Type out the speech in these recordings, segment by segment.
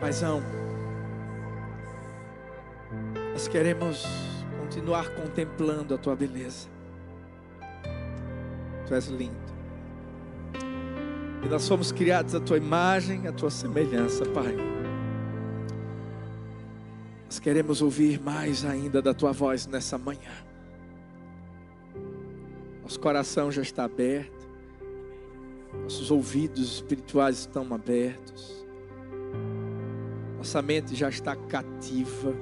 Paizão, nós queremos continuar contemplando a tua beleza. Tu és lindo. E nós somos criados à tua imagem, à tua semelhança, Pai. Nós queremos ouvir mais ainda da tua voz nessa manhã. Nosso coração já está aberto, nossos ouvidos espirituais estão abertos, nossa mente já está cativa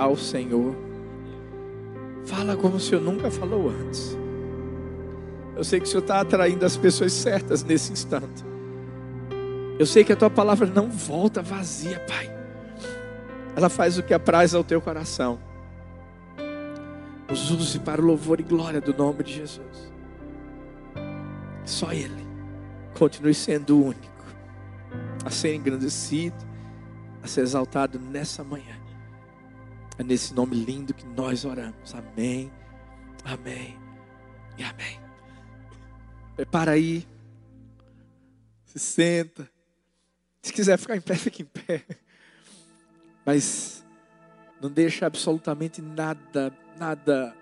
ao Senhor. Fala como o Senhor nunca falou antes. Eu sei que o Senhor está atraindo as pessoas certas nesse instante. Eu sei que a tua palavra não volta vazia, Pai. Ela faz o que apraz ao teu coração. Nos use para o louvor e glória do nome de Jesus. Só Ele continue sendo único a ser engrandecido, a ser exaltado nessa manhã. É nesse nome lindo que nós oramos. Amém, amém e amém. Prepara aí. Se senta. Se quiser ficar em pé, fique em pé. Mas não deixa absolutamente nada, nada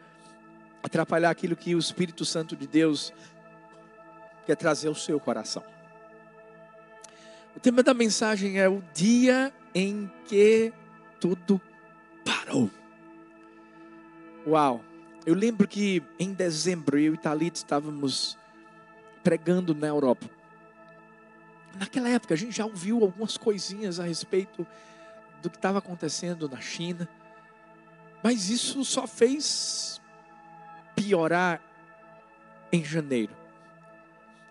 atrapalhar aquilo que o Espírito Santo de Deus quer trazer ao seu coração. O tema da mensagem é o dia em que tudo parou. Uau! Eu lembro que em dezembro eu e Thalita estávamos pregando na Europa. Naquela época a gente já ouviu algumas coisinhas a respeito do que estava acontecendo na China, mas isso só fez piorar em janeiro.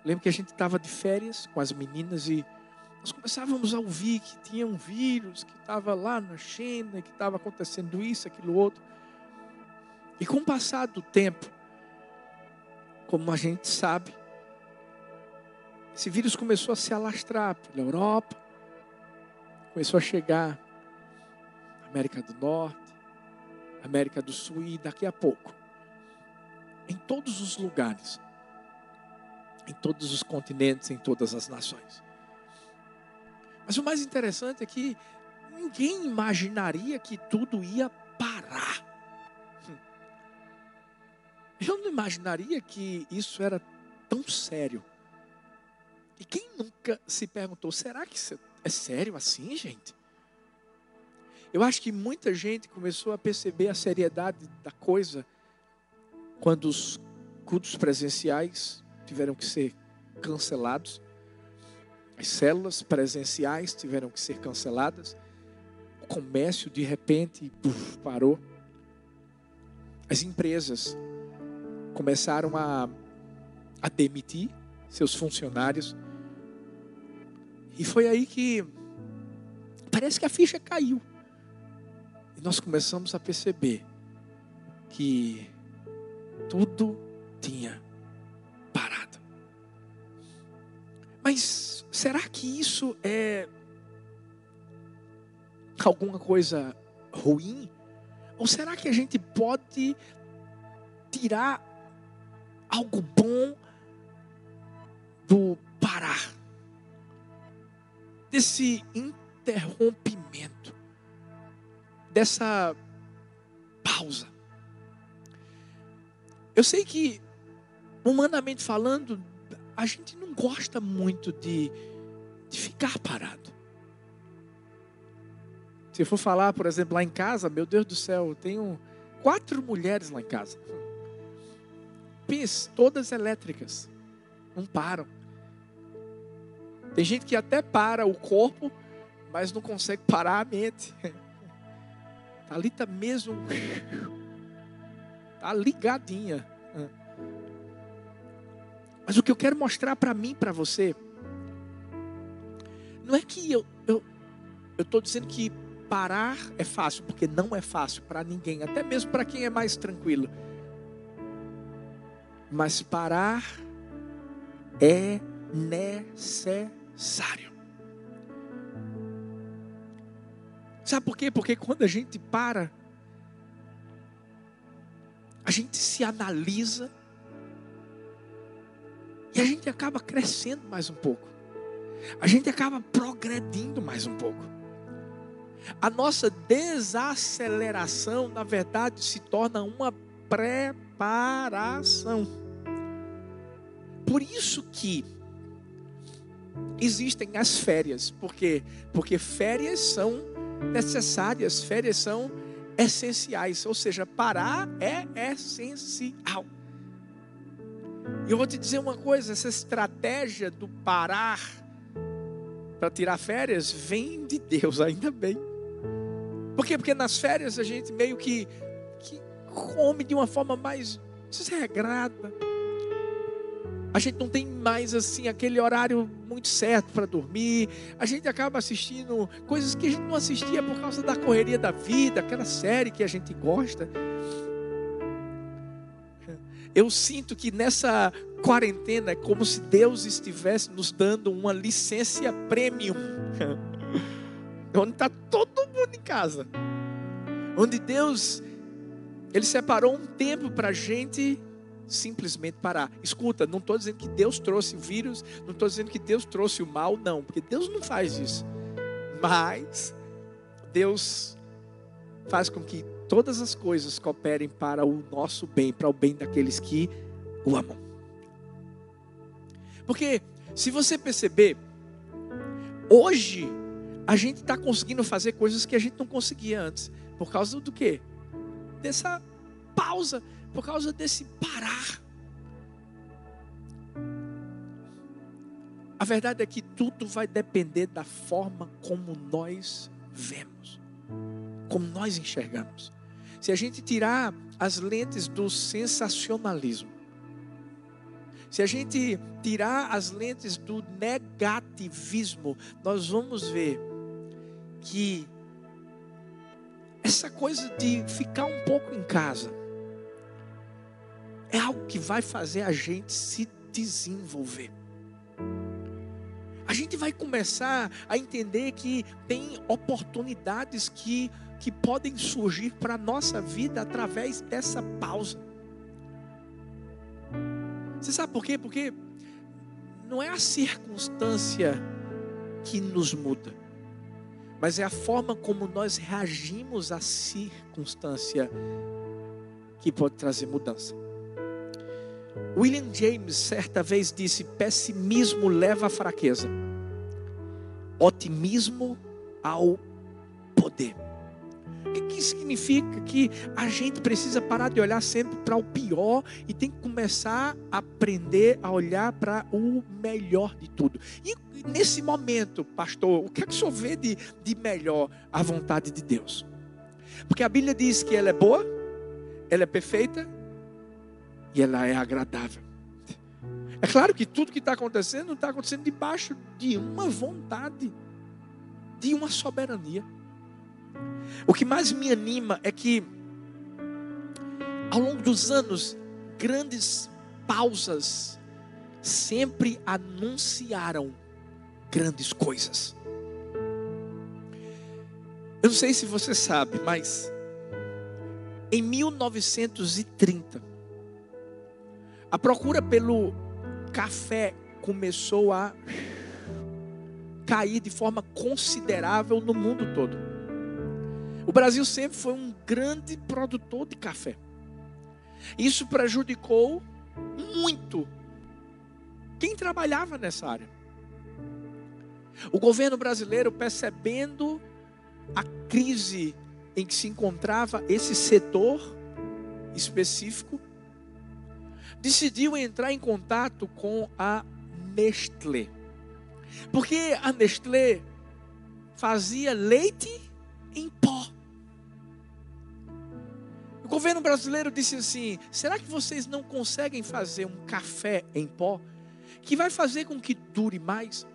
Lembro que a gente estava de férias com as meninas e nós começávamos a ouvir que tinha um vírus que estava lá na China, que estava acontecendo isso, aquilo outro. E com o passar do tempo, como a gente sabe, esse vírus começou a se alastrar pela Europa, começou a chegar na América do Norte, América do Sul e daqui a pouco, em todos os lugares, em todos os continentes, em todas as nações. Mas o mais interessante é que ninguém imaginaria que tudo ia parar. Eu não imaginaria que isso era tão sério. E quem nunca se perguntou, será que isso é sério assim, gente? Eu acho que muita gente começou a perceber a seriedade da coisa quando os cultos presenciais tiveram que ser cancelados, as células presenciais tiveram que ser canceladas, o comércio de repente parou, as empresas começaram a, a demitir seus funcionários, e foi aí que parece que a ficha caiu. E nós começamos a perceber que tudo tinha parado. Mas será que isso é alguma coisa ruim? Ou será que a gente pode tirar algo bom do parar? Desse interrompimento, dessa pausa. Eu sei que, humanamente falando, a gente não gosta muito de, de ficar parado. Se eu for falar, por exemplo, lá em casa, meu Deus do céu, eu tenho quatro mulheres lá em casa. Pense, todas elétricas. Não param. Tem gente que até para o corpo, mas não consegue parar a mente. Está ali tá mesmo. Está ligadinha. Mas o que eu quero mostrar para mim, para você, não é que eu eu estou dizendo que parar é fácil, porque não é fácil para ninguém, até mesmo para quem é mais tranquilo. Mas parar é necessário. Sabe por quê? Porque quando a gente para, a gente se analisa e a gente acaba crescendo mais um pouco. A gente acaba progredindo mais um pouco. A nossa desaceleração, na verdade, se torna uma preparação. Por isso que existem as férias, porque porque férias são necessárias, férias são essenciais, ou seja, parar é essencial. E eu vou te dizer uma coisa: essa estratégia do parar para tirar férias vem de Deus, ainda bem. Por quê? Porque nas férias a gente meio que, que come de uma forma mais desregrada. A gente não tem mais assim aquele horário muito certo para dormir. A gente acaba assistindo coisas que a gente não assistia por causa da correria da vida, aquela série que a gente gosta. Eu sinto que nessa quarentena é como se Deus estivesse nos dando uma licença premium. Onde está todo mundo em casa. Onde Deus, Ele separou um tempo para a gente simplesmente parar. Escuta, não estou dizendo que Deus trouxe o vírus, não estou dizendo que Deus trouxe o mal, não, porque Deus não faz isso. Mas Deus faz com que todas as coisas cooperem para o nosso bem, para o bem daqueles que o amam. Porque, se você perceber, hoje a gente está conseguindo fazer coisas que a gente não conseguia antes. Por causa do quê? Dessa pausa, por causa desse parar. A verdade é que tudo vai depender da forma como nós vemos, como nós enxergamos. Se a gente tirar as lentes do sensacionalismo, se a gente tirar as lentes do negativismo, nós vamos ver que essa coisa de ficar um pouco em casa é algo que vai fazer a gente se desenvolver. A gente vai começar a entender que tem oportunidades que que podem surgir para a nossa vida através dessa pausa. Você sabe por quê? Porque não é a circunstância que nos muda, mas é a forma como nós reagimos à circunstância que pode trazer mudança. William James certa vez disse: pessimismo leva à fraqueza, otimismo ao poder. O que, que significa? Que a gente precisa parar de olhar sempre para o pior e tem que começar a aprender a olhar para o melhor de tudo. E nesse momento, pastor, o que é que o senhor vê de, de melhor a vontade de Deus? Porque a Bíblia diz que ela é boa, ela é perfeita e ela é agradável. É claro que tudo que está acontecendo está acontecendo debaixo de uma vontade, de uma soberania. O que mais me anima é que, ao longo dos anos, grandes pausas sempre anunciaram grandes coisas. Eu não sei se você sabe, mas em 1930, a procura pelo café começou a cair de forma considerável no mundo todo. O Brasil sempre foi um grande produtor de café. Isso prejudicou muito quem trabalhava nessa área. O governo brasileiro, percebendo a crise em que se encontrava esse setor específico, decidiu entrar em contato com a Nestlé. Porque a Nestlé fazia leite em pó. O governo brasileiro disse assim: será que vocês não conseguem fazer um café em pó que vai fazer com que dure mais?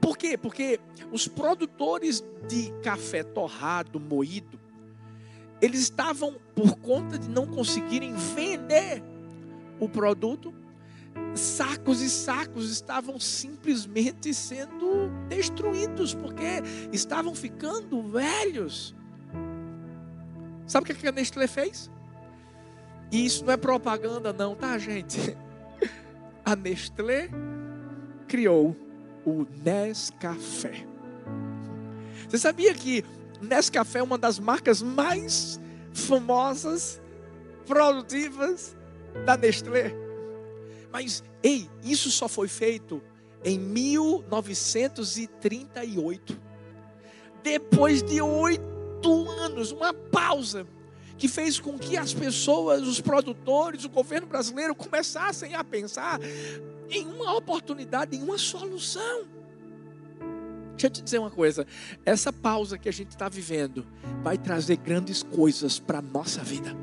Por quê? Porque os produtores de café torrado, moído, eles estavam, por conta de não conseguirem vender o produto, sacos e sacos estavam simplesmente sendo destruídos, porque estavam ficando velhos. Sabe o que a Nestlé fez? E isso não é propaganda, não, tá, gente? A Nestlé criou o Nescafé. Você sabia que Nescafé é uma das marcas mais famosas, produtivas da Nestlé. Mas, ei, isso só foi feito em 1938. Depois de oito anos, uma pausa que fez com que as pessoas, os produtores, o governo brasileiro começassem a pensar em uma oportunidade, em uma solução. Deixa eu te dizer uma coisa: essa pausa que a gente está vivendo vai trazer grandes coisas para a nossa vida.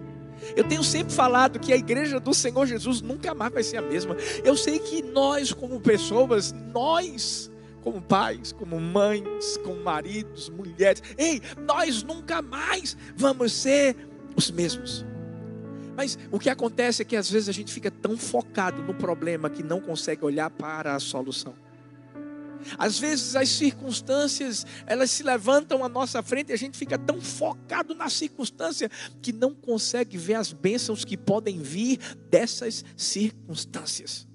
Eu tenho sempre falado que a igreja do Senhor Jesus nunca mais vai ser a mesma. Eu sei que nós, como pessoas, nós, como pais, como mães, como maridos, mulheres, ei, nós nunca mais vamos ser os mesmos. Mas o que acontece é que às vezes a gente fica tão focado no problema que não consegue olhar para a solução. Às vezes as circunstâncias, elas se levantam à nossa frente e a gente fica tão focado na circunstância que não consegue ver as bênçãos que podem vir dessas circunstâncias.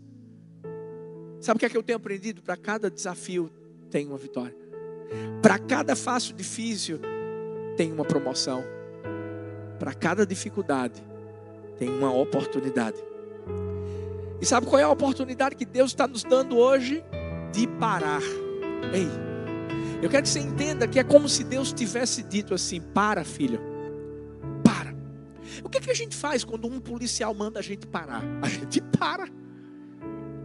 Sabe o que é que eu tenho aprendido? Para cada desafio tem uma vitória. Para cada fácil difícil tem uma promoção. Para cada dificuldade tem uma oportunidade. E sabe qual é a oportunidade que Deus está nos dando hoje? De parar. Ei, eu quero que você entenda que é como se Deus tivesse dito assim: para, filho, para. O que, é que a gente faz quando um policial manda a gente parar? A gente para.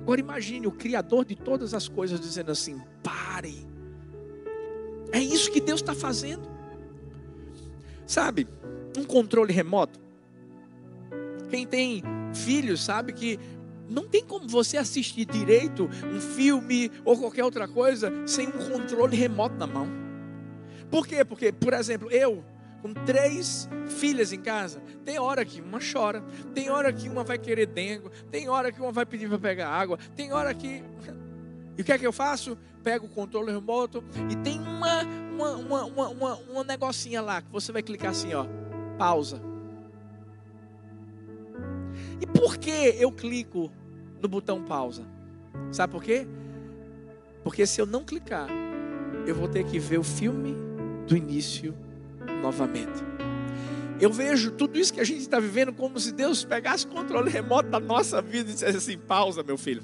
Agora imagine o Criador de todas as coisas dizendo assim: pare. É isso que Deus está fazendo. Sabe, um controle remoto. Quem tem filhos sabe que não tem como você assistir direito um filme ou qualquer outra coisa sem um controle remoto na mão. Por quê? Porque, por exemplo, eu, com três filhas em casa, tem hora que uma chora, tem hora que uma vai querer dengo, tem hora que uma vai pedir para pegar água, tem hora que. E o que é que eu faço? Pego o controle remoto e tem uma, uma, uma, uma, uma, uma negocinha lá que você vai clicar assim, ó, pausa. E por que eu clico no botão pausa? Sabe por quê? Porque se eu não clicar, eu vou ter que ver o filme do início novamente. Eu vejo tudo isso que a gente está vivendo como se Deus pegasse controle remoto da nossa vida e dissesse assim: pausa, meu filho.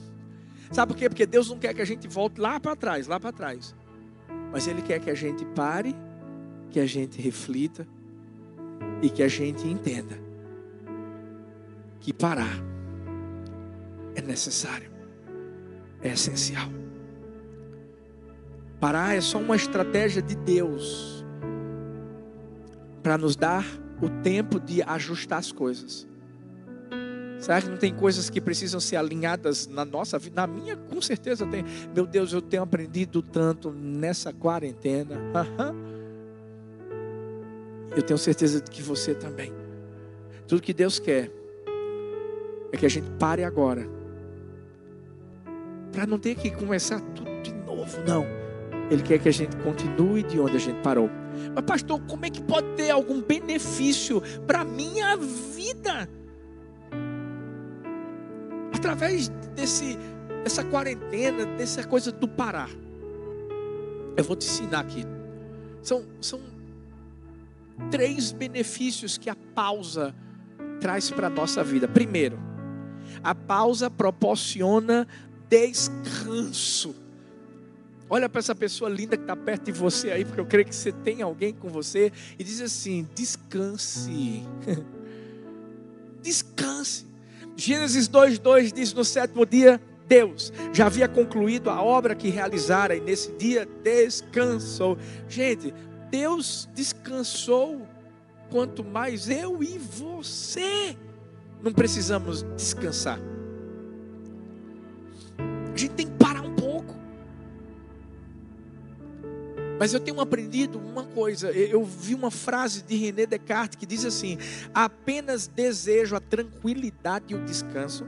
Sabe por quê? Porque Deus não quer que a gente volte lá para trás, lá para trás. Mas Ele quer que a gente pare, que a gente reflita e que a gente entenda que parar é necessário, é essencial. Parar é só uma estratégia de Deus para nos dar o tempo de ajustar as coisas. Será que não tem coisas que precisam ser alinhadas na nossa vida? Na minha, com certeza tem. Meu Deus, eu tenho aprendido tanto nessa quarentena. Eu tenho certeza de que você também. Tudo que Deus quer é que a gente pare agora. Para não ter que começar tudo de novo, não. Ele quer que a gente continue de onde a gente parou. Mas, pastor, como é que pode ter algum benefício para a minha vida? Através desse, dessa quarentena, dessa coisa do parar. Eu vou te ensinar aqui. São, são três benefícios que a pausa traz para a nossa vida. Primeiro, a pausa proporciona descanso. Olha para essa pessoa linda que está perto de você aí, porque eu creio que você tem alguém com você, e diz assim: descanse. descanse. Gênesis 2,2 diz: No sétimo dia, Deus já havia concluído a obra que realizara, e nesse dia descansou. Gente, Deus descansou, quanto mais eu e você não precisamos descansar. A gente tem que parar um pouco. Mas eu tenho aprendido uma coisa. Eu vi uma frase de René Descartes que diz assim: apenas desejo a tranquilidade e o descanso,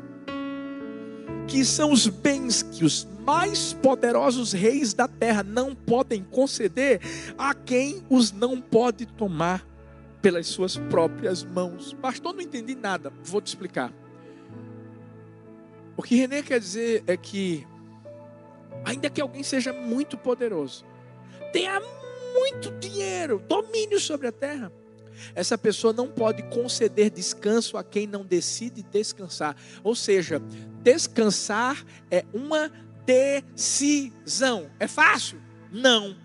que são os bens que os mais poderosos reis da terra não podem conceder a quem os não pode tomar pelas suas próprias mãos. Pastor, não entendi nada, vou te explicar. O que René quer dizer é que, ainda que alguém seja muito poderoso, tenha muito dinheiro, domínio sobre a terra. Essa pessoa não pode conceder descanso a quem não decide descansar. Ou seja, descansar é uma decisão. É fácil? Não,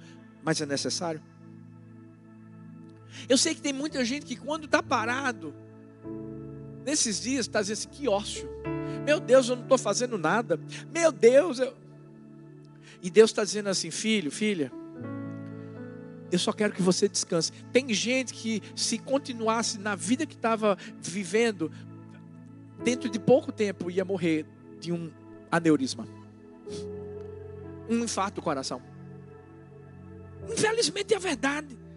mas é necessário. Eu sei que tem muita gente que quando está parado, nesses dias está dizendo assim, que ócio. Meu Deus, eu não estou fazendo nada. Meu Deus, eu... E Deus está dizendo assim, filho, filha, eu só quero que você descanse. Tem gente que, se continuasse na vida que estava vivendo, dentro de pouco tempo ia morrer de um aneurisma, um infarto do coração. Infelizmente é verdade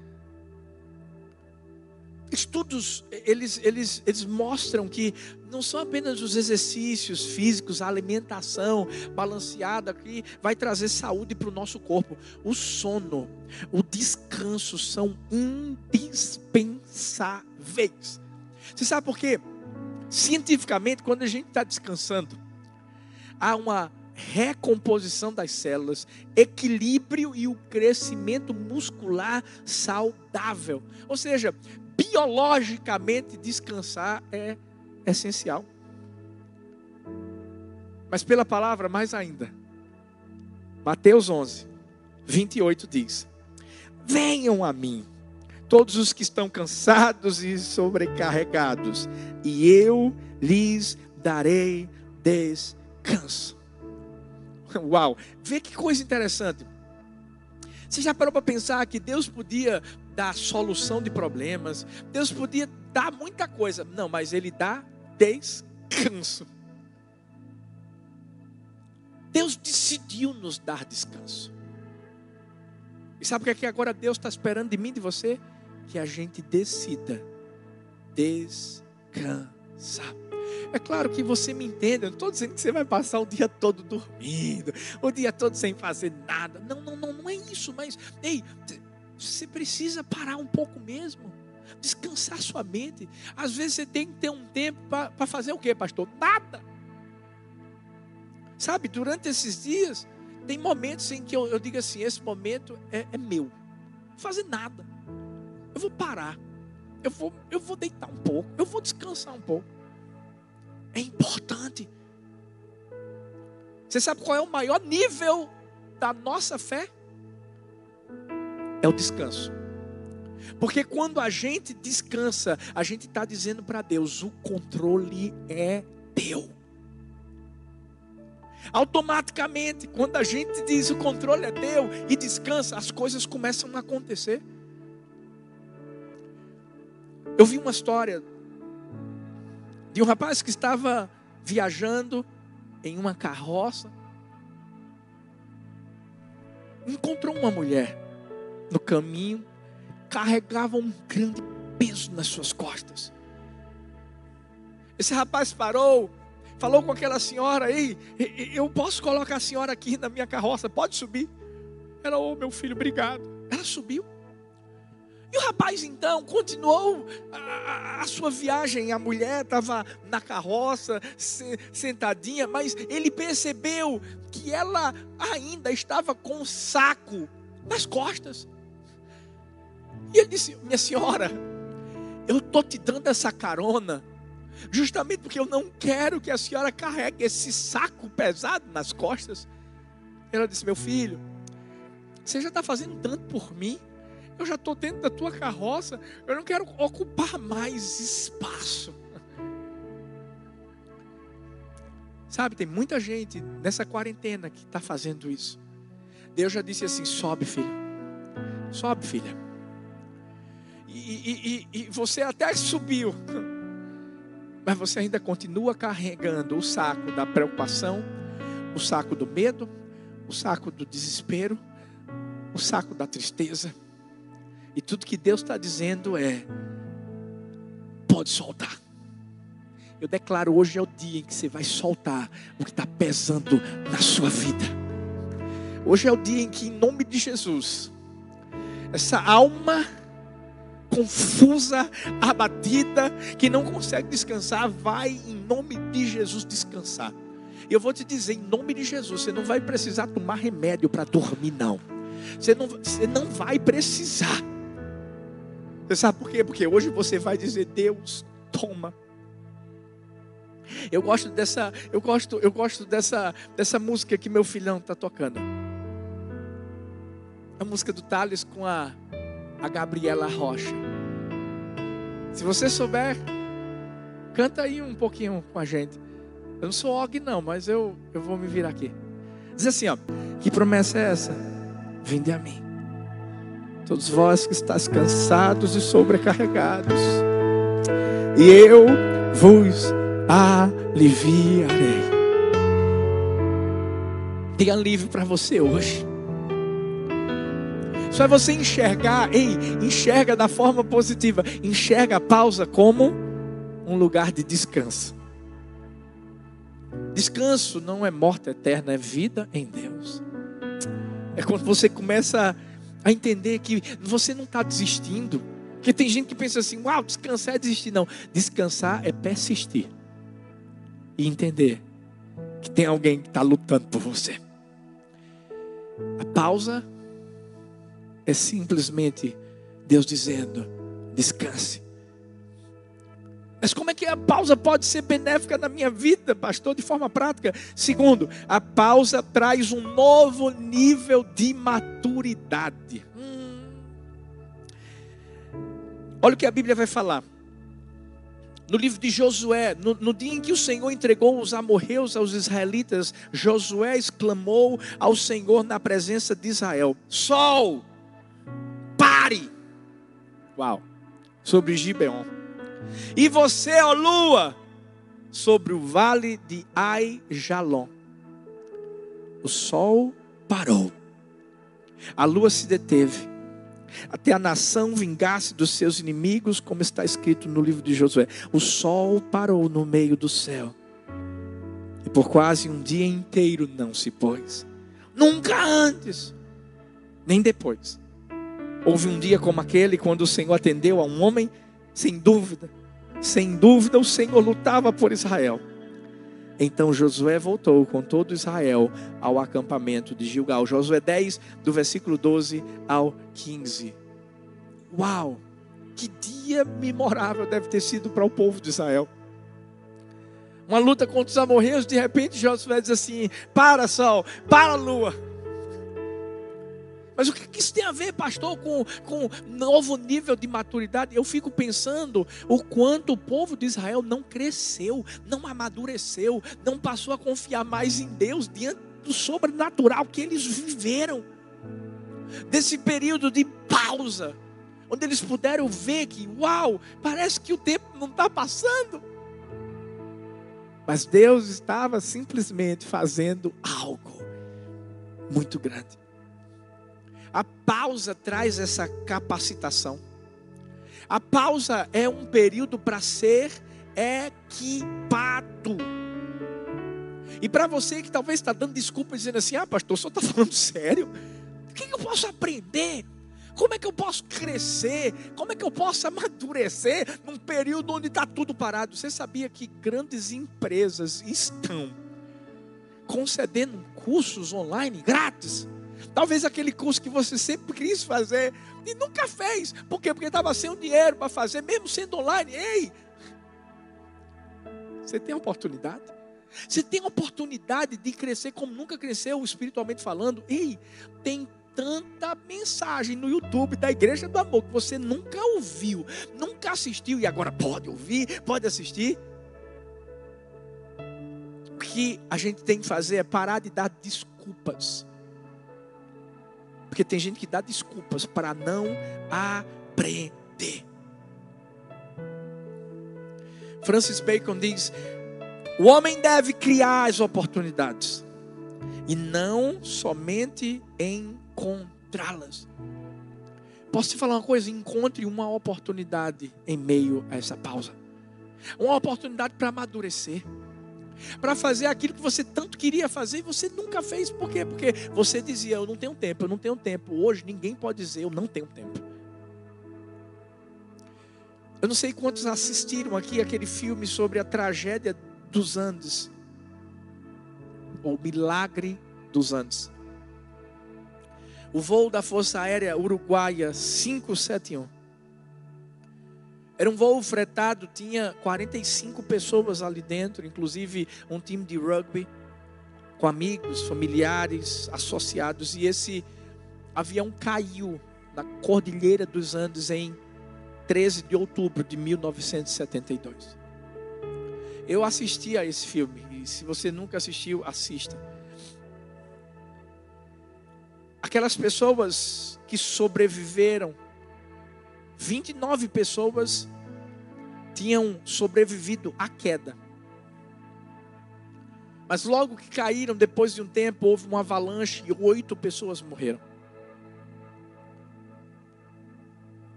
estudos eles, eles, eles mostram que não são apenas os exercícios físicos, a alimentação balanceada que vai trazer saúde para o nosso corpo. O sono, o descanso são indispensáveis. Você sabe por quê? Cientificamente, quando a gente está descansando, há uma recomposição das células, equilíbrio e o crescimento muscular saudável. Ou seja, biologicamente descansar é essencial. Mas pela palavra, mais ainda. Mateus 11, 28 diz: Venham a mim, todos os que estão cansados e sobrecarregados, e eu lhes darei descanso. Uau, vê que coisa interessante. Você já parou para pensar que Deus podia dar solução de problemas, Deus podia dar muita coisa, não, mas Ele dá descanso. Deus decidiu nos dar descanso. E sabe o que é que agora Deus está esperando de mim de você? Que a gente decida descansar. É claro que você me entende, eu não estou dizendo que você vai passar o dia todo dormindo, o dia todo sem fazer nada. Não, não, não, não é isso, mas, ei, você precisa parar um pouco mesmo, descansar sua mente. Às vezes você tem que ter um tempo para fazer o que, pastor? Nada. Sabe, durante esses dias, tem momentos em que eu, eu digo assim: esse momento é, é meu, fazer nada. Eu vou parar, eu vou, eu vou deitar um pouco, eu vou descansar um pouco. É importante. Você sabe qual é o maior nível da nossa fé? É o descanso. Porque quando a gente descansa, a gente está dizendo para Deus: o controle é teu. Automaticamente, quando a gente diz o controle é teu e descansa, as coisas começam a acontecer. Eu vi uma história de um rapaz que estava viajando em uma carroça, encontrou uma mulher no caminho, carregava um grande peso nas suas costas. Esse rapaz parou, falou com aquela senhora aí, eu posso colocar a senhora aqui na minha carroça, pode subir? Ela, ô oh, meu filho, obrigado. Ela subiu. E o rapaz então continuou a, a sua viagem. A mulher estava na carroça, se, sentadinha, mas ele percebeu que ela ainda estava com um saco nas costas. E ele disse: Minha senhora, eu estou te dando essa carona, justamente porque eu não quero que a senhora carregue esse saco pesado nas costas. Ela disse: Meu filho, você já está fazendo tanto por mim eu já estou dentro da tua carroça, eu não quero ocupar mais espaço. Sabe, tem muita gente nessa quarentena que está fazendo isso. Deus já disse assim: sobe, filho, sobe, filha. E, e, e, e você até subiu, mas você ainda continua carregando o saco da preocupação, o saco do medo, o saco do desespero, o saco da tristeza. E tudo que Deus está dizendo é: pode soltar. Eu declaro hoje é o dia em que você vai soltar o que está pesando na sua vida. Hoje é o dia em que, em nome de Jesus, essa alma confusa, abatida, que não consegue descansar, vai em nome de Jesus descansar. E eu vou te dizer, em nome de Jesus, você não vai precisar tomar remédio para dormir, não. Você não, você não vai precisar. Você sabe por quê? Porque hoje você vai dizer: Deus, toma. Eu gosto dessa, eu gosto, eu gosto dessa, dessa música que meu filhão está tocando. A música do Thales com a, a Gabriela Rocha. Se você souber, canta aí um pouquinho com a gente. Eu não sou Og não, mas eu, eu vou me virar aqui. Diz assim, ó. Que promessa é essa? Vinde a mim. Todos vós que estáis cansados e sobrecarregados. E eu vos aliviarei. Tem alívio para você hoje. Só é você enxergar, ei, enxerga da forma positiva. Enxerga a pausa como um lugar de descanso. Descanso não é morte eterna, é vida em Deus. É quando você começa a entender que você não está desistindo. Porque tem gente que pensa assim: uau, descansar é desistir. Não, descansar é persistir e entender que tem alguém que está lutando por você. A pausa é simplesmente Deus dizendo: descanse. Mas como é que a pausa pode ser benéfica na minha vida, pastor, de forma prática? Segundo, a pausa traz um novo nível de maturidade. Hum. Olha o que a Bíblia vai falar. No livro de Josué, no, no, dia em que o Senhor entregou os amorreus aos israelitas, Josué exclamou ao Senhor na presença de Israel: Sol, pare! Uau! Sobre Gibeon. E você, ó lua, sobre o vale de Ai Jalon. O sol parou. A lua se deteve. Até a nação vingasse dos seus inimigos, como está escrito no livro de Josué. O sol parou no meio do céu. E por quase um dia inteiro não se pôs. Nunca antes, nem depois. Houve um dia como aquele quando o Senhor atendeu a um homem sem dúvida, sem dúvida o Senhor lutava por Israel. Então Josué voltou com todo Israel ao acampamento de Gilgal. Josué 10, do versículo 12 ao 15. Uau! Que dia memorável deve ter sido para o povo de Israel. Uma luta contra os amorreus, de repente Josué diz assim: Para, sol, para, lua mas o que isso tem a ver, pastor, com, com novo nível de maturidade? Eu fico pensando o quanto o povo de Israel não cresceu, não amadureceu, não passou a confiar mais em Deus diante do sobrenatural que eles viveram. Desse período de pausa, onde eles puderam ver que, uau, parece que o tempo não está passando. Mas Deus estava simplesmente fazendo algo muito grande. A pausa traz essa capacitação. A pausa é um período para ser equipado. E para você que talvez está dando desculpa dizendo assim: ah, pastor, só está falando sério? O que eu posso aprender? Como é que eu posso crescer? Como é que eu posso amadurecer num período onde está tudo parado? Você sabia que grandes empresas estão concedendo cursos online grátis? Talvez aquele curso que você sempre quis fazer e nunca fez. Por quê? Porque estava sem o dinheiro para fazer, mesmo sendo online. Ei! Você tem oportunidade? Você tem oportunidade de crescer como nunca cresceu espiritualmente falando? Ei, tem tanta mensagem no YouTube da Igreja do Amor que você nunca ouviu, nunca assistiu e agora pode ouvir, pode assistir. O que a gente tem que fazer é parar de dar desculpas porque tem gente que dá desculpas para não aprender. Francis Bacon diz: o homem deve criar as oportunidades e não somente encontrá-las. Posso te falar uma coisa? Encontre uma oportunidade em meio a essa pausa. Uma oportunidade para amadurecer para fazer aquilo que você tanto queria fazer e você nunca fez. Por quê? Porque você dizia: Eu não tenho tempo, eu não tenho tempo. Hoje ninguém pode dizer: Eu não tenho tempo. Eu não sei quantos assistiram aqui aquele filme sobre a tragédia dos Andes, ou milagre dos Andes. O voo da Força Aérea Uruguaia 571. Era um voo fretado, tinha 45 pessoas ali dentro, inclusive um time de rugby, com amigos, familiares, associados. E esse avião caiu na Cordilheira dos Andes em 13 de outubro de 1972. Eu assisti a esse filme, e se você nunca assistiu, assista. Aquelas pessoas que sobreviveram, 29 pessoas tinham sobrevivido à queda. Mas logo que caíram, depois de um tempo, houve uma avalanche e oito pessoas morreram.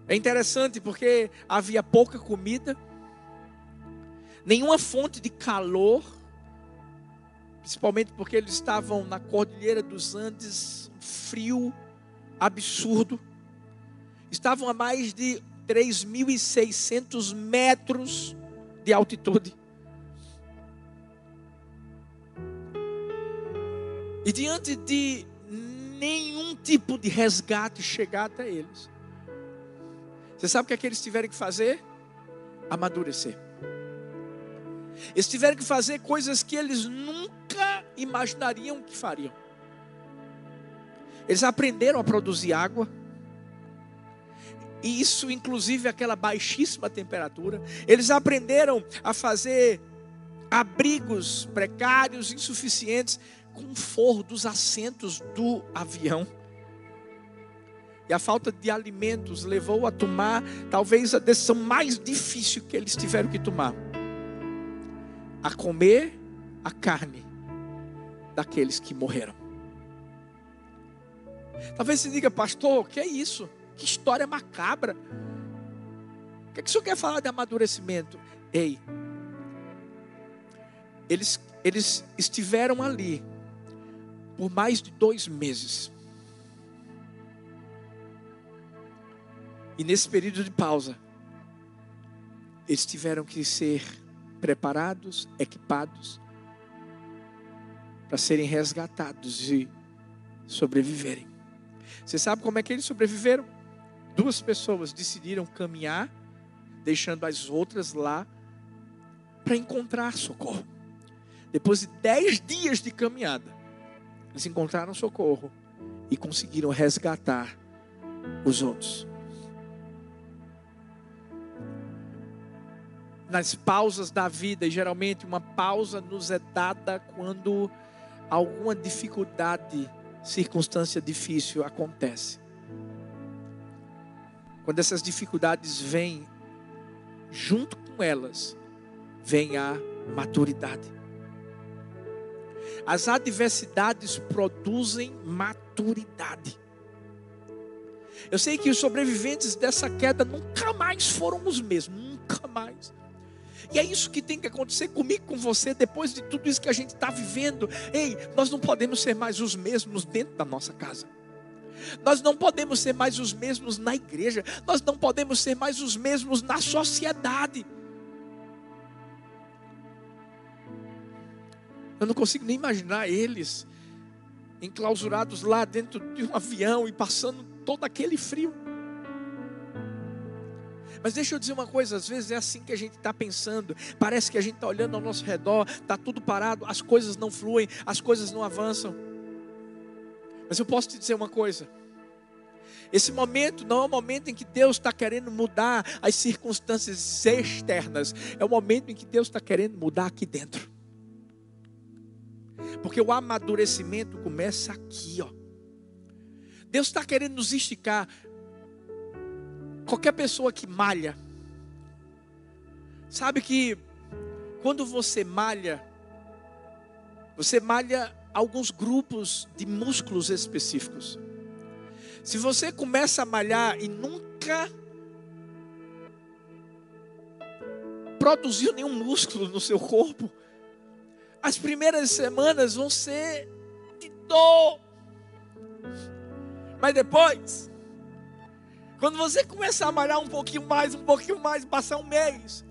É interessante porque havia pouca comida, nenhuma fonte de calor, principalmente porque eles estavam na Cordilheira dos Andes, frio absurdo. Estavam a mais de 3.600 metros de altitude. E diante de nenhum tipo de resgate chegar até eles, você sabe o que, é que eles tiveram que fazer? Amadurecer. Eles tiveram que fazer coisas que eles nunca imaginariam que fariam. Eles aprenderam a produzir água. E isso, inclusive, aquela baixíssima temperatura. Eles aprenderam a fazer abrigos precários, insuficientes, com forro dos assentos do avião. E a falta de alimentos levou a tomar talvez a decisão mais difícil que eles tiveram que tomar: a comer a carne daqueles que morreram. Talvez você diga, pastor, o que é isso? Que história macabra. O que, é que o senhor quer falar de amadurecimento? Ei, eles, eles estiveram ali por mais de dois meses. E nesse período de pausa, eles tiveram que ser preparados, equipados, para serem resgatados e sobreviverem. Você sabe como é que eles sobreviveram? Duas pessoas decidiram caminhar, deixando as outras lá para encontrar socorro. Depois de dez dias de caminhada, eles encontraram socorro e conseguiram resgatar os outros. nas pausas da vida, e geralmente uma pausa nos é dada quando alguma dificuldade, circunstância difícil acontece. Quando essas dificuldades vêm, junto com elas, vem a maturidade. As adversidades produzem maturidade. Eu sei que os sobreviventes dessa queda nunca mais foram os mesmos, nunca mais. E é isso que tem que acontecer comigo, com você, depois de tudo isso que a gente está vivendo. Ei, nós não podemos ser mais os mesmos dentro da nossa casa. Nós não podemos ser mais os mesmos na igreja. Nós não podemos ser mais os mesmos na sociedade. Eu não consigo nem imaginar eles enclausurados lá dentro de um avião e passando todo aquele frio. Mas deixa eu dizer uma coisa: às vezes é assim que a gente está pensando. Parece que a gente está olhando ao nosso redor, está tudo parado, as coisas não fluem, as coisas não avançam. Mas eu posso te dizer uma coisa. Esse momento não é o momento em que Deus está querendo mudar as circunstâncias externas, é o momento em que Deus está querendo mudar aqui dentro. Porque o amadurecimento começa aqui, ó. Deus está querendo nos esticar. Qualquer pessoa que malha, sabe que quando você malha, você malha alguns grupos de músculos específicos. Se você começa a malhar e nunca produziu nenhum músculo no seu corpo, as primeiras semanas vão ser de dor. Mas depois, quando você começar a malhar um pouquinho mais, um pouquinho mais, passar um mês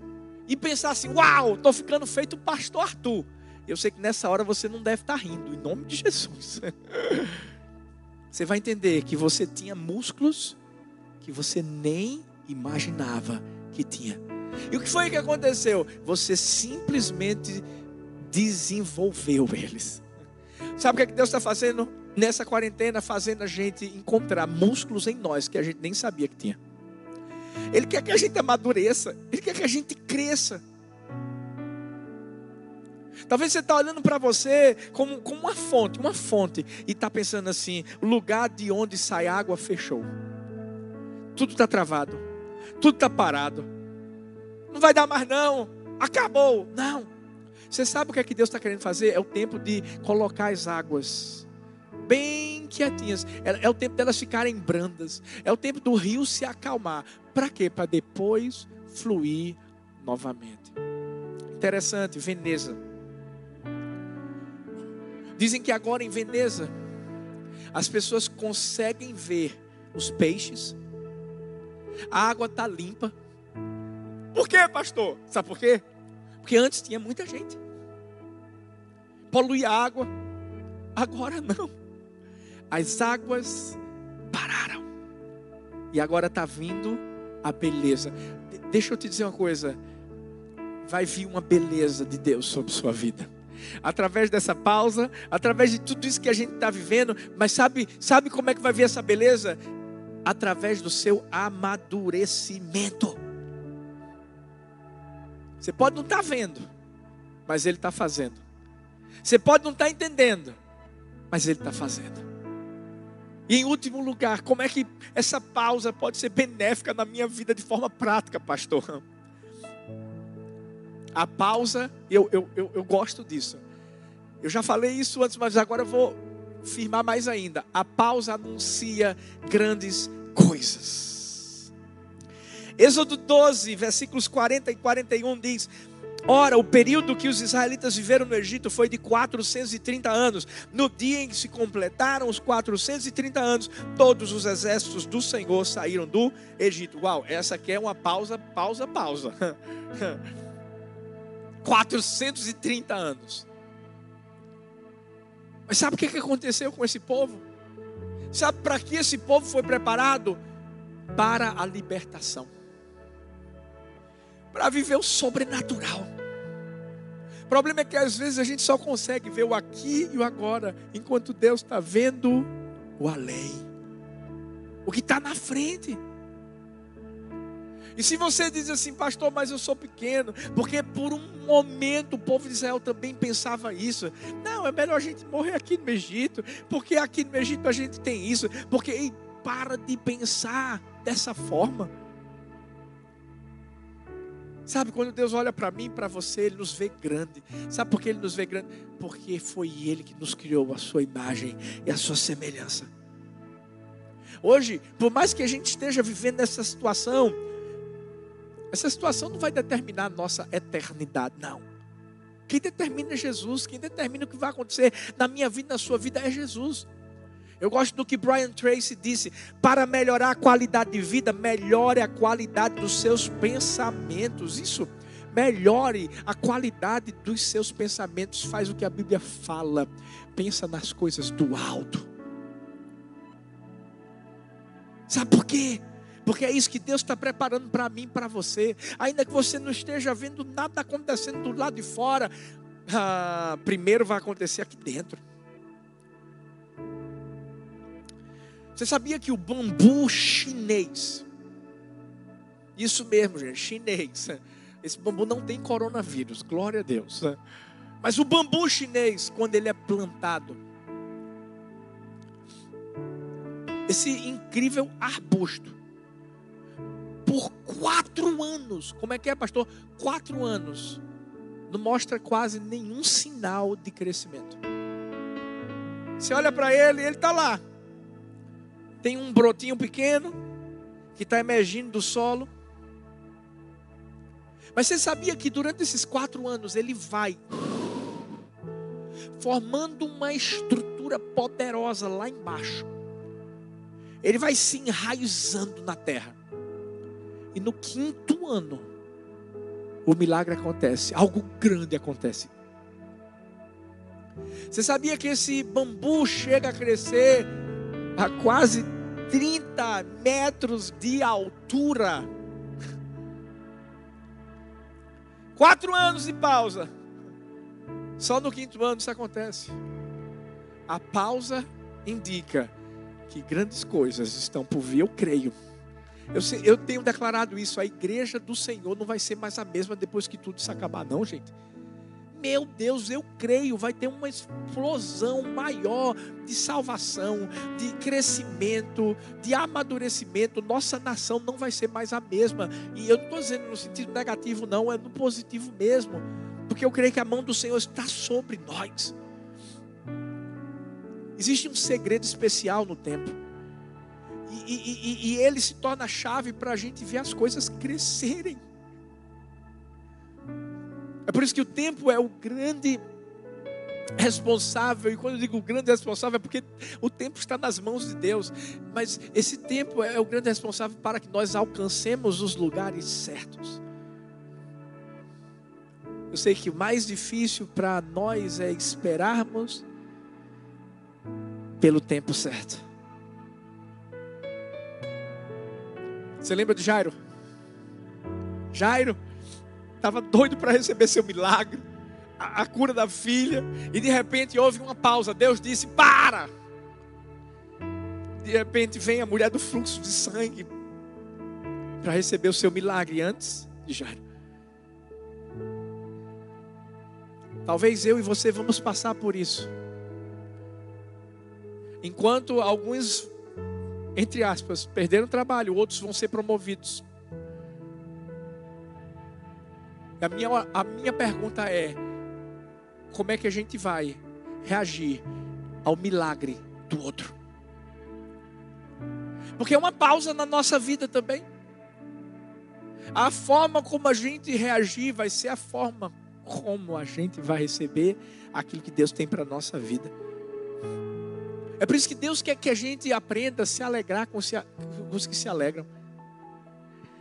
e pensar assim: Uau, estou ficando feito o pastor Arthur. Eu sei que nessa hora você não deve estar rindo, em nome de Jesus. você vai entender que você tinha músculos que você nem imaginava que tinha. E o que foi que aconteceu? Você simplesmente desenvolveu eles. Sabe o que, é que Deus está fazendo nessa quarentena? Fazendo a gente encontrar músculos em nós que a gente nem sabia que tinha. Ele quer que a gente amadureça, Ele quer que a gente cresça. Talvez você está olhando para você como, como uma fonte, uma fonte, e está pensando assim: lugar de onde sai água fechou. Tudo está travado, tudo está parado. Não vai dar mais, não. Acabou. Não. Você sabe o que é que Deus está querendo fazer? É o tempo de colocar as águas bem quietinhas. É, é o tempo delas ficarem brandas. É o tempo do rio se acalmar. Para quê? Para depois fluir novamente. Interessante, Veneza. Dizem que agora em Veneza as pessoas conseguem ver os peixes. A água está limpa. Por quê, pastor? Sabe por quê? Porque antes tinha muita gente. Poluía a água. Agora não. As águas pararam. E agora está vindo a beleza. Deixa eu te dizer uma coisa. Vai vir uma beleza de Deus sobre sua vida. Através dessa pausa, através de tudo isso que a gente está vivendo, mas sabe, sabe como é que vai vir essa beleza? Através do seu amadurecimento. Você pode não estar tá vendo, mas Ele está fazendo. Você pode não estar tá entendendo, mas Ele está fazendo. E em último lugar, como é que essa pausa pode ser benéfica na minha vida de forma prática, pastor? A pausa, eu, eu, eu, eu gosto disso. Eu já falei isso antes, mas agora eu vou firmar mais ainda. A pausa anuncia grandes coisas. Êxodo 12, versículos 40 e 41 diz: Ora, o período que os israelitas viveram no Egito foi de 430 anos. No dia em que se completaram os 430 anos, todos os exércitos do Senhor saíram do Egito. Uau, essa aqui é uma pausa, pausa, pausa. 430 anos. Mas sabe o que aconteceu com esse povo? Sabe para que esse povo foi preparado? Para a libertação para viver o sobrenatural. O problema é que às vezes a gente só consegue ver o aqui e o agora, enquanto Deus está vendo o além, o que está na frente. E se você diz assim, pastor, mas eu sou pequeno, porque por um momento o povo de Israel também pensava isso. Não, é melhor a gente morrer aqui no Egito, porque aqui no Egito a gente tem isso. Porque ei, para de pensar dessa forma. Sabe, quando Deus olha para mim, para você, Ele nos vê grande. Sabe por que Ele nos vê grande? Porque foi Ele que nos criou a sua imagem e a sua semelhança. Hoje, por mais que a gente esteja vivendo essa situação, essa situação não vai determinar a nossa eternidade, não. Quem determina é Jesus, quem determina o que vai acontecer na minha vida, na sua vida é Jesus. Eu gosto do que Brian Tracy disse: para melhorar a qualidade de vida, melhore a qualidade dos seus pensamentos. Isso, melhore a qualidade dos seus pensamentos. Faz o que a Bíblia fala. Pensa nas coisas do alto. Sabe por quê? Porque é isso que Deus está preparando para mim, para você. Ainda que você não esteja vendo nada acontecendo do lado de fora, ah, primeiro vai acontecer aqui dentro. Você sabia que o bambu chinês, isso mesmo, gente, chinês, esse bambu não tem coronavírus, glória a Deus. Mas o bambu chinês, quando ele é plantado, esse incrível arbusto, por quatro anos, como é que é, pastor? Quatro anos, não mostra quase nenhum sinal de crescimento. Você olha para ele, ele está lá, tem um brotinho pequeno que está emergindo do solo. Mas você sabia que durante esses quatro anos ele vai formando uma estrutura poderosa lá embaixo. Ele vai se enraizando na terra. E no quinto ano, o milagre acontece, algo grande acontece. Você sabia que esse bambu chega a crescer a quase 30 metros de altura. Quatro anos de pausa. Só no quinto ano isso acontece. A pausa indica que grandes coisas estão por vir, eu creio. Eu, eu tenho declarado isso, a igreja do Senhor não vai ser mais a mesma depois que tudo isso acabar, não, gente. Meu Deus, eu creio, vai ter uma explosão maior de salvação, de crescimento, de amadurecimento. Nossa nação não vai ser mais a mesma. E eu não estou dizendo no sentido negativo, não, é no positivo mesmo. Porque eu creio que a mão do Senhor está sobre nós. Existe um segredo especial no tempo. E, e, e, ele se torna a chave para a gente ver as coisas crescerem. É por isso que o tempo é o grande responsável, e quando eu digo grande responsável é porque o tempo está nas mãos de Deus, mas esse tempo é o grande responsável para que nós alcancemos os lugares certos. Eu sei que o mais difícil para nós é esperarmos pelo tempo certo. Você lembra de Jairo? Jairo estava doido para receber seu milagre, a, a, cura da filha, e de repente houve uma pausa. Deus disse: Para! De repente vem a mulher do fluxo de sangue para receber o seu milagre antes de Jairo. Talvez eu e você vamos passar por isso. Enquanto alguns entre aspas, perderam o trabalho, outros vão ser promovidos. A minha, a minha pergunta é: como é que a gente vai reagir ao milagre do outro? Porque é uma pausa na nossa vida também. A forma como a gente reagir vai ser a forma como a gente vai receber aquilo que Deus tem para a nossa vida. É por isso que Deus quer que a gente aprenda a se alegrar com, os que se alegram.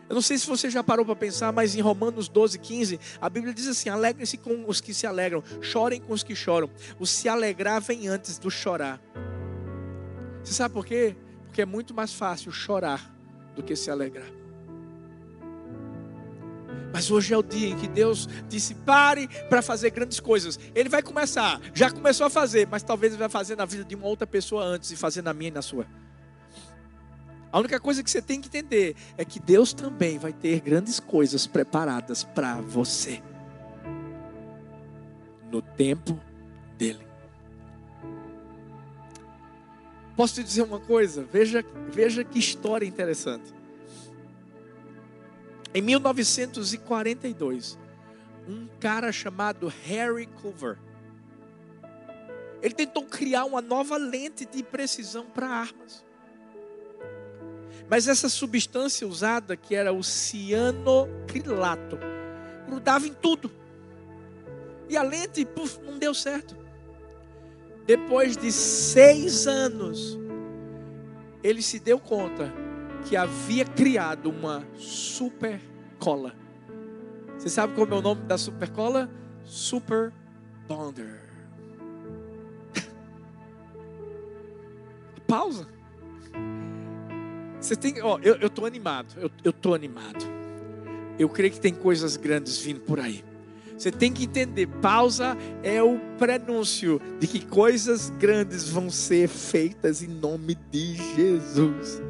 Eu não sei se você já parou para pensar, mas em Romanos 12, 15, a Bíblia diz assim: alegrem-se com os que se alegram, chorem com os que choram. O se alegrar vem antes do chorar. Você sabe por quê? Porque é muito mais fácil chorar do que se alegrar. Mas hoje é o dia em que Deus disse: pare para fazer grandes coisas. Ele vai começar, já começou a fazer, mas talvez ele vai fazer na vida de uma outra pessoa antes e fazer na minha e na sua. A única coisa que você tem que entender é que Deus também vai ter grandes coisas preparadas para você no tempo dele. Posso te dizer uma coisa? Veja, veja que história interessante. Em 1942, um cara chamado Harry Coover, ele tentou criar uma nova lente de precisão para armas. Mas essa substância usada, que era o cianocrilato, grudava em tudo. E a lente, puf, não deu certo. Depois de seis anos, ele se deu conta que havia criado uma super cola. Você sabe qual é o nome da super cola? Super Bonder. Pausa. Você tem, ó, eu, tô animado, eu, tô animado. Eu creio que tem coisas grandes vindo por aí. Você tem que entender, pausa é o prenúncio de que coisas grandes vão ser feitas em nome de Jesus.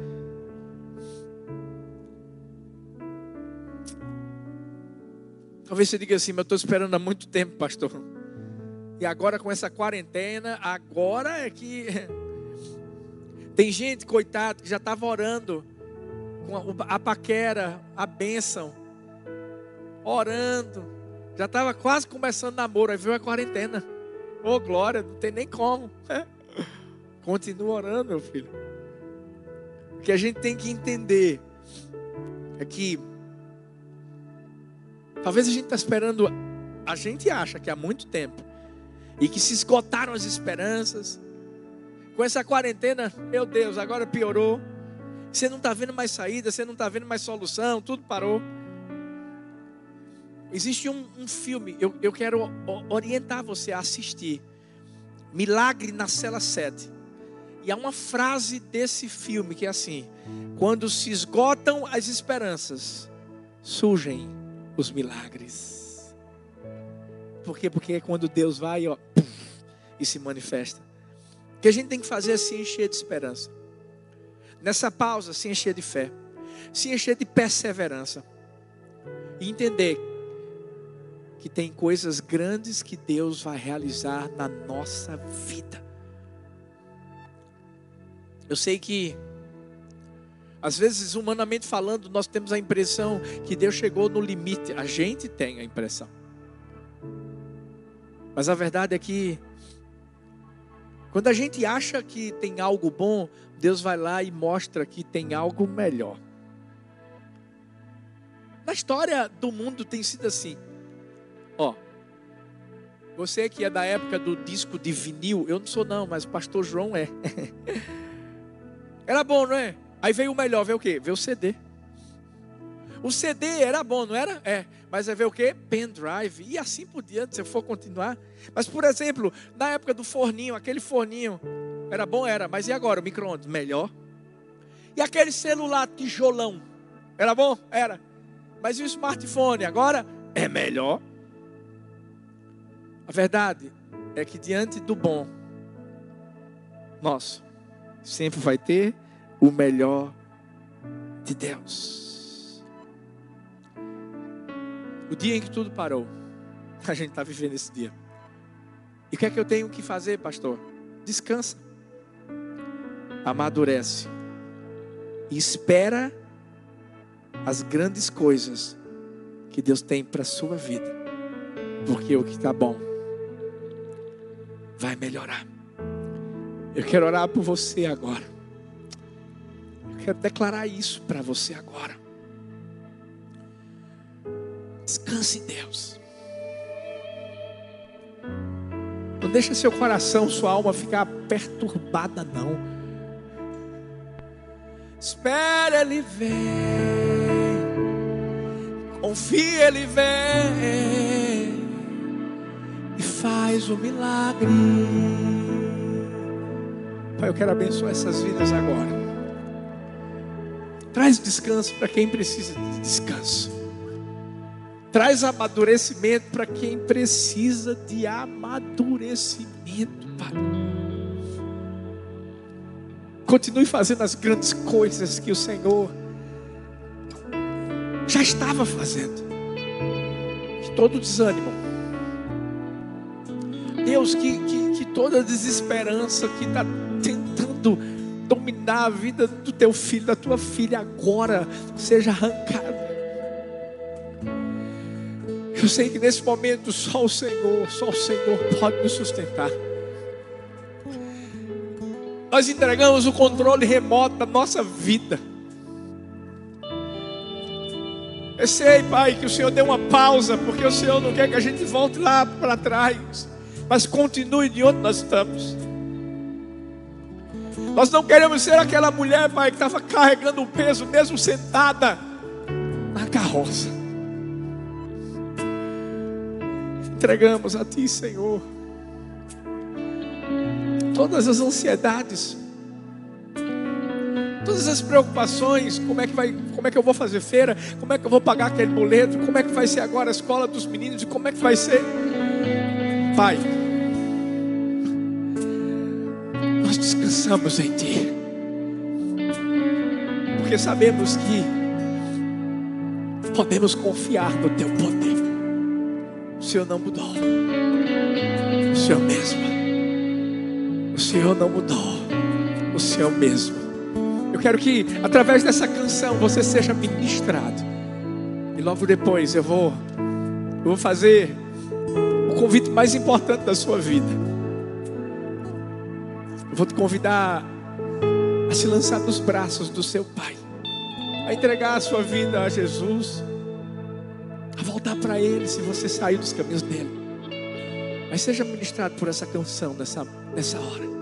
Talvez você diga assim, mas eu estou esperando há muito tempo, pastor. E agora com essa quarentena, agora é que. Tem gente, coitado, que já estava orando com a paquera, a bênção, orando. Já estava quase começando namoro, aí veio a quarentena. Ô oh, glória, não tem nem como. Continua orando, meu filho. O que a gente tem que entender é que Talvez a gente está esperando, a gente acha que há muito tempo, e que se esgotaram as esperanças. Com essa quarentena, meu Deus, agora piorou. Você não está vendo mais saída, você não está vendo mais solução, tudo parou. Existe um, um filme, eu, eu quero orientar você a assistir. Milagre na Cela 7. E há uma frase desse filme que é assim: quando se esgotam as esperanças, surgem os milagres. Por quê? Porque é quando Deus vai ó, e se manifesta. O que a gente tem que fazer é se encher de esperança. Nessa pausa, se encher de fé, se encher de perseverança e entender que tem coisas grandes que Deus vai realizar na nossa vida. Eu sei que, às vezes, humanamente falando, nós temos a impressão que Deus chegou no limite. A gente tem a impressão. Mas a verdade é que, quando a gente acha que tem algo bom, Deus vai lá e mostra que tem algo melhor. Na história do mundo tem sido assim. Ó, você que é da época do disco de vinil, eu não sou não, mas o pastor João é. Era bom, não é? Aí veio o melhor, veio o quê? Veio o CD. O CD era bom, não era? É. Mas aí veio o quê? Pendrive. E assim por diante, se eu for continuar. Mas, por exemplo, na época do forninho, aquele forninho, era bom? Era. Mas e agora? O micro-ondas? Melhor. E aquele celular tijolão? Era bom? Era. Mas e o smartphone? Agora é melhor. A verdade é que diante do bom, nosso, sempre vai ter o melhor de Deus. O dia em que tudo parou, a gente está vivendo esse dia. E o que é que eu tenho que fazer, pastor? Descansa, amadurece e espera as grandes coisas que Deus tem para a sua vida, porque o que está bom vai melhorar. Eu quero orar por você agora. Quero declarar isso para você agora. Descanse em Deus. Não deixa seu coração, sua alma ficar perturbada, não. Espera Ele vem. Confia Ele vem. E faz o milagre. Pai, eu quero abençoar essas vidas agora. Traz descanso para quem precisa de descanso. Traz amadurecimento para quem precisa de amadurecimento, Pai. Continue fazendo as grandes coisas que o Senhor já estava fazendo. Que todo desânimo, Deus, que, que, que toda desesperança que está tentando dominar a vida do teu filho, da tua filha agora, seja arrancada. Eu sei que nesse momento só o Senhor, só o Senhor pode nos sustentar. Nós entregamos o controle remoto da nossa vida. Eu sei, Pai, que o Senhor deu uma pausa, porque o Senhor não quer que a gente volte lá para trás, mas continue de onde nós estamos. Nós não queremos ser aquela mulher, Pai, que estava carregando o peso, mesmo sentada na carroça. Entregamos a Ti, Senhor, todas as ansiedades, todas as preocupações, como é que vai, como é que eu vou fazer feira, como é que eu vou pagar aquele boleto, como é que vai ser agora a escola dos meninos e como é que vai ser, Pai. Nós descansamos em Ti, porque sabemos que podemos confiar no Teu poder. O Senhor não mudou, o Senhor mesmo, o Senhor não mudou, o Senhor mesmo. Eu quero que através dessa canção você seja ministrado, e logo depois eu vou, eu vou fazer o convite mais importante da sua vida. Eu vou te convidar a se lançar nos braços do seu Pai, a entregar a sua vida a Jesus, a voltar para Ele se você saiu dos caminhos dele. Mas seja ministrado por essa canção nessa, nessa hora.